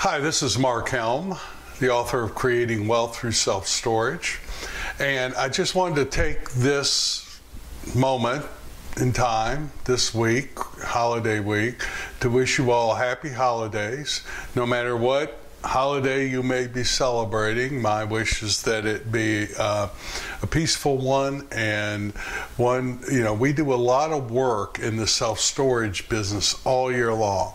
Hi, this is Mark Helm, the author of Creating Wealth Through Self Storage. And I just wanted to take this moment in time this week, holiday week, to wish you all happy holidays, no matter what holiday you may be celebrating. My wish is that it be uh, a peaceful one and one, you know, we do a lot of work in the self storage business all year long.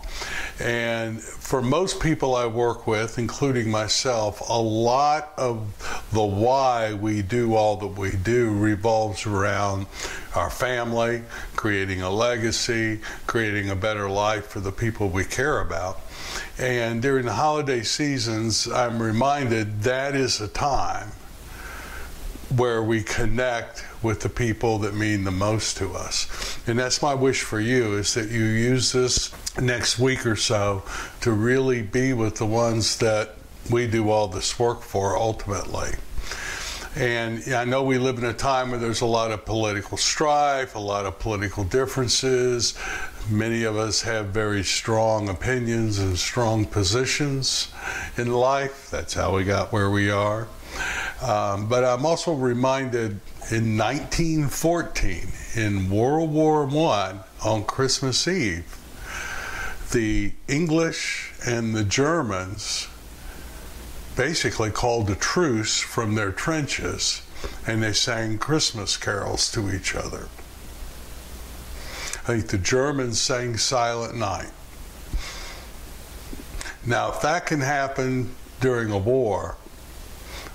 And for most people I work with, including myself, a lot of the why we do all that we do revolves around our family, creating a legacy, creating a better life for the people we care about. And during the holiday seasons, I'm reminded that is a time where we connect with the people that mean the most to us. And that's my wish for you is that you use this next week or so to really be with the ones that we do all this work for ultimately. And I know we live in a time where there's a lot of political strife, a lot of political differences. Many of us have very strong opinions and strong positions in life. That's how we got where we are. Um, but I'm also reminded in 1914, in World War I, on Christmas Eve, the English and the Germans basically called a truce from their trenches and they sang Christmas carols to each other. I think the Germans sang Silent Night. Now, if that can happen during a war,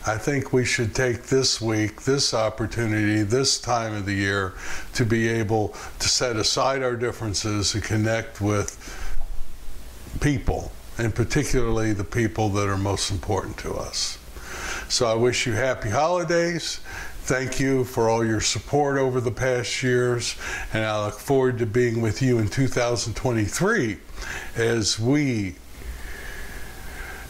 I think we should take this week, this opportunity, this time of the year to be able to set aside our differences and connect with people and particularly the people that are most important to us. So I wish you happy holidays. Thank you for all your support over the past years, and I look forward to being with you in 2023 as we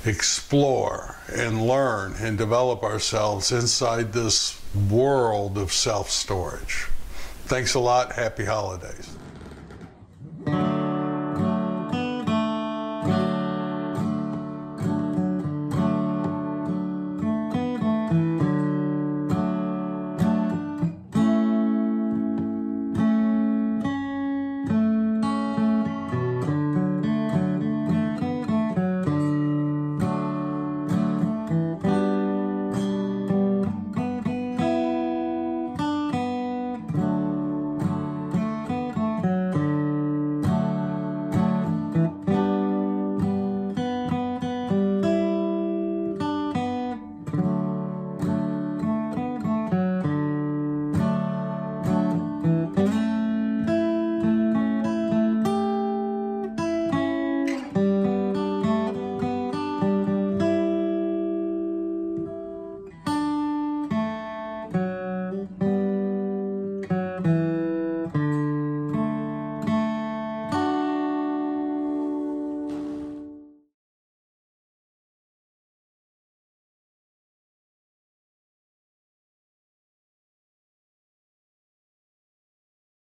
explore and learn and develop ourselves inside this world of self storage. Thanks a lot. Happy holidays.